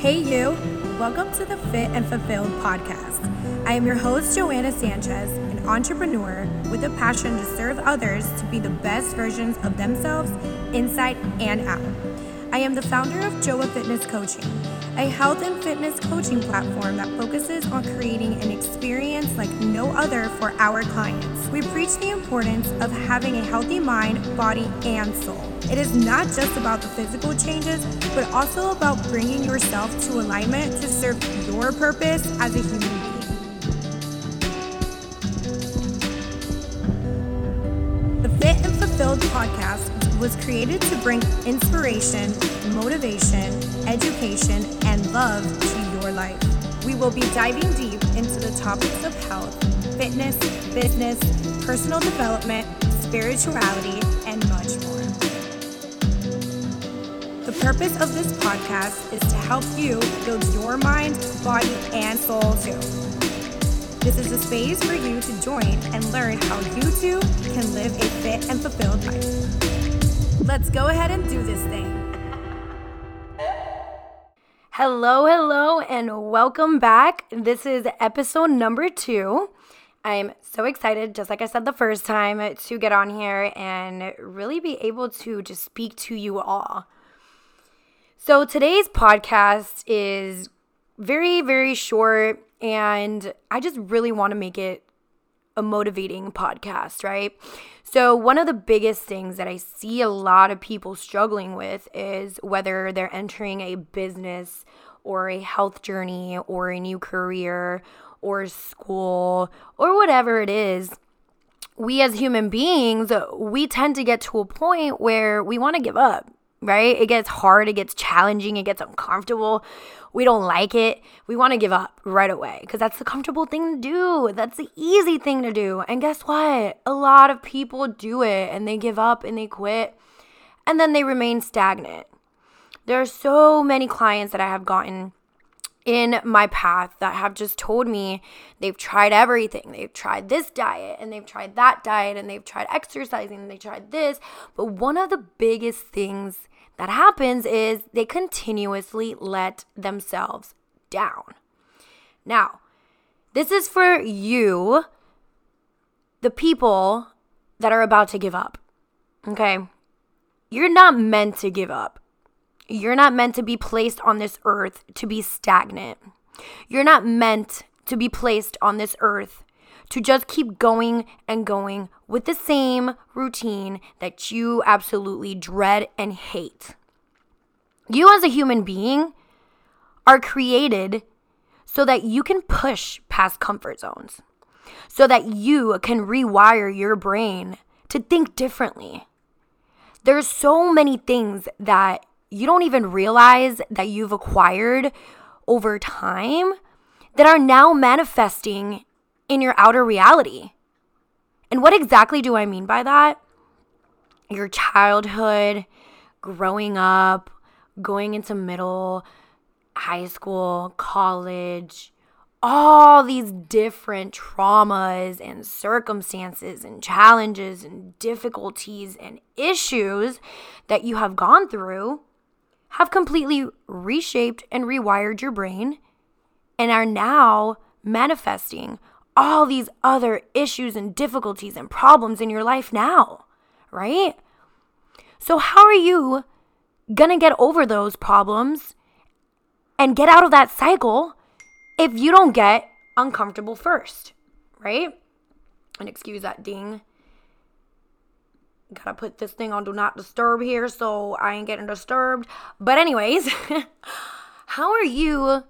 Hey, you! Welcome to the Fit and Fulfilled podcast. I am your host, Joanna Sanchez, an entrepreneur with a passion to serve others to be the best versions of themselves, inside and out. I am the founder of Joa Fitness Coaching, a health and fitness coaching platform that focuses on creating an experience like no other for our clients. We preach the importance of having a healthy mind, body, and soul. It is not just about the physical changes, but also about bringing yourself to alignment to serve your purpose as a human being. The Fit and Fulfilled podcast was created to bring inspiration, motivation, education, and love to your life. We will be diving deep into the topics of health, fitness, business, personal development, spirituality, and much more. The purpose of this podcast is to help you build your mind, body, and soul too. This is a space for you to join and learn how you too can live a fit and fulfilled life. Let's go ahead and do this thing. Hello, hello, and welcome back. This is episode number two. I'm so excited, just like I said the first time, to get on here and really be able to just speak to you all. So today's podcast is very, very short, and I just really want to make it a motivating podcast, right? So, one of the biggest things that I see a lot of people struggling with is whether they're entering a business or a health journey or a new career or school or whatever it is. We as human beings, we tend to get to a point where we want to give up, right? It gets hard, it gets challenging, it gets uncomfortable. We don't like it. We want to give up right away because that's the comfortable thing to do. That's the easy thing to do. And guess what? A lot of people do it and they give up and they quit and then they remain stagnant. There are so many clients that I have gotten in my path that have just told me they've tried everything. They've tried this diet and they've tried that diet and they've tried exercising and they tried this. But one of the biggest things that happens is they continuously let themselves down. Now, this is for you, the people that are about to give up. Okay? You're not meant to give up. You're not meant to be placed on this earth to be stagnant. You're not meant to be placed on this earth to just keep going and going with the same routine that you absolutely dread and hate. You, as a human being, are created so that you can push past comfort zones, so that you can rewire your brain to think differently. There's so many things that you don't even realize that you've acquired over time that are now manifesting in your outer reality. And what exactly do I mean by that? Your childhood, growing up, going into middle, high school, college, all these different traumas and circumstances and challenges and difficulties and issues that you have gone through have completely reshaped and rewired your brain and are now manifesting all these other issues and difficulties and problems in your life now, right? So, how are you gonna get over those problems and get out of that cycle if you don't get uncomfortable first, right? And excuse that ding. Gotta put this thing on do not disturb here so I ain't getting disturbed. But, anyways, how are you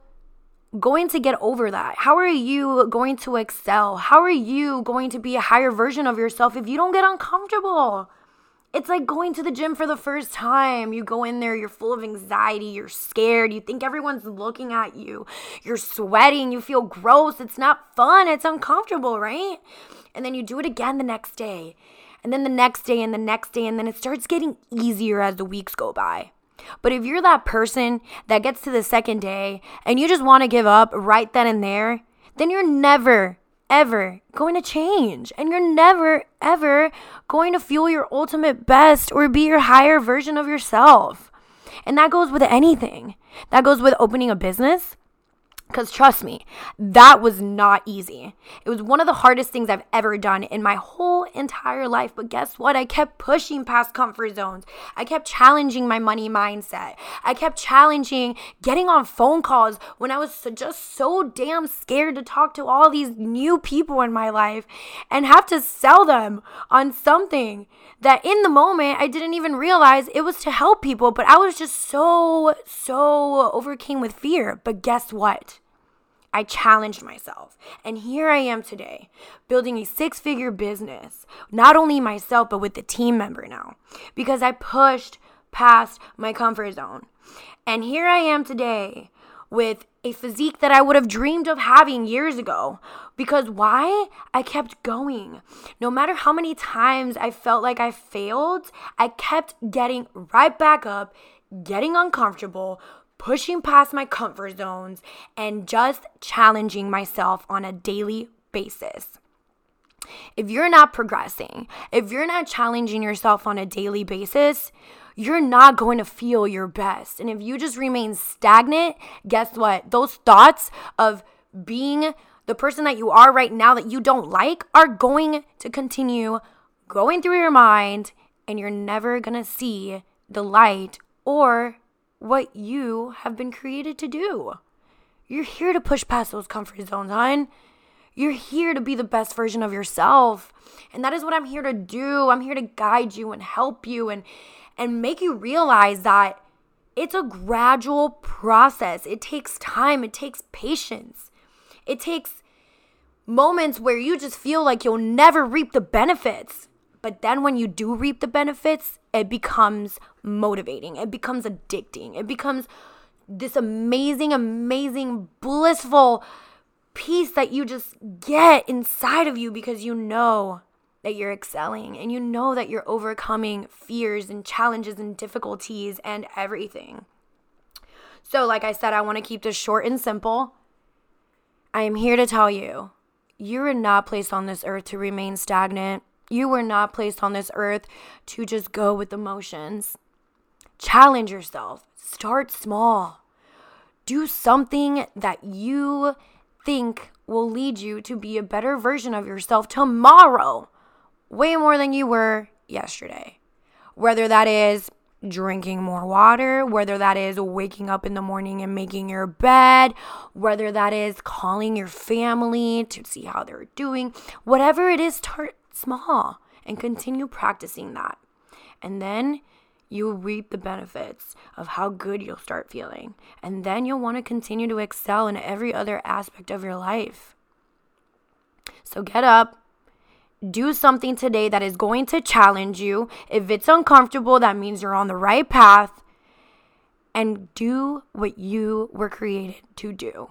going to get over that? How are you going to excel? How are you going to be a higher version of yourself if you don't get uncomfortable? It's like going to the gym for the first time. You go in there, you're full of anxiety, you're scared, you think everyone's looking at you, you're sweating, you feel gross. It's not fun, it's uncomfortable, right? And then you do it again the next day, and then the next day, and the next day, and then it starts getting easier as the weeks go by. But if you're that person that gets to the second day and you just want to give up right then and there, then you're never ever going to change. And you're never, ever going to feel your ultimate best or be your higher version of yourself. And that goes with anything. That goes with opening a business. Because trust me, that was not easy. It was one of the hardest things I've ever done in my whole entire life. But guess what? I kept pushing past comfort zones. I kept challenging my money mindset. I kept challenging getting on phone calls when I was just so damn scared to talk to all these new people in my life and have to sell them on something that in the moment I didn't even realize it was to help people. But I was just so, so overcame with fear. But guess what? I challenged myself. And here I am today, building a six figure business, not only myself, but with the team member now, because I pushed past my comfort zone. And here I am today with a physique that I would have dreamed of having years ago. Because why? I kept going. No matter how many times I felt like I failed, I kept getting right back up, getting uncomfortable, pushing past my comfort zones, and just challenging myself on a daily basis. If you're not progressing, if you're not challenging yourself on a daily basis, you're not going to feel your best. And if you just remain stagnant, guess what? Those thoughts of being the person that you are right now that you don't like are going to continue going through your mind, and you're never going to see the light or what you have been created to do. You're here to push past those comfort zones, hon. You're here to be the best version of yourself. And that is what I'm here to do. I'm here to guide you and help you and and make you realize that it's a gradual process. It takes time, it takes patience. It takes moments where you just feel like you'll never reap the benefits. But then when you do reap the benefits, it becomes motivating. It becomes addicting. It becomes this amazing, amazing, blissful peace that you just get inside of you because you know that you're excelling and you know that you're overcoming fears and challenges and difficulties and everything. So, like I said, I want to keep this short and simple. I am here to tell you you are not placed on this earth to remain stagnant. You were not placed on this earth to just go with emotions. Challenge yourself. Start small. Do something that you think will lead you to be a better version of yourself tomorrow, way more than you were yesterday. Whether that is drinking more water, whether that is waking up in the morning and making your bed, whether that is calling your family to see how they're doing, whatever it is, start small and continue practicing that. And then you'll reap the benefits of how good you'll start feeling. And then you'll want to continue to excel in every other aspect of your life. So get up. Do something today that is going to challenge you. If it's uncomfortable, that means you're on the right path. And do what you were created to do.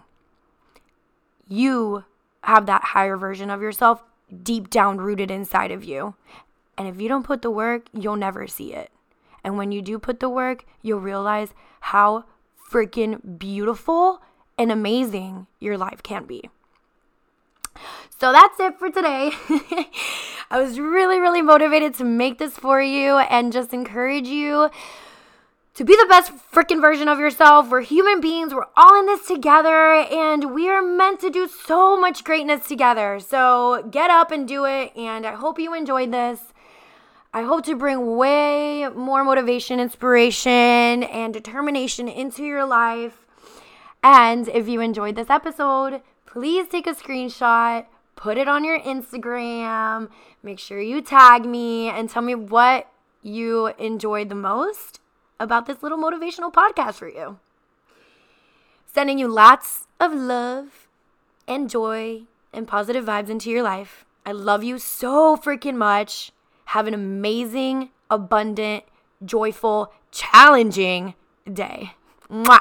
You have that higher version of yourself deep down rooted inside of you. And if you don't put the work, you'll never see it. And when you do put the work, you'll realize how freaking beautiful and amazing your life can be. So that's it for today. I was really, really motivated to make this for you and just encourage you to be the best freaking version of yourself. We're human beings, we're all in this together, and we are meant to do so much greatness together. So get up and do it. And I hope you enjoyed this. I hope to bring way more motivation, inspiration, and determination into your life. And if you enjoyed this episode, please take a screenshot, put it on your Instagram, make sure you tag me, and tell me what you enjoyed the most about this little motivational podcast for you. Sending you lots of love and joy and positive vibes into your life. I love you so freaking much. Have an amazing, abundant, joyful, challenging day. Mwah.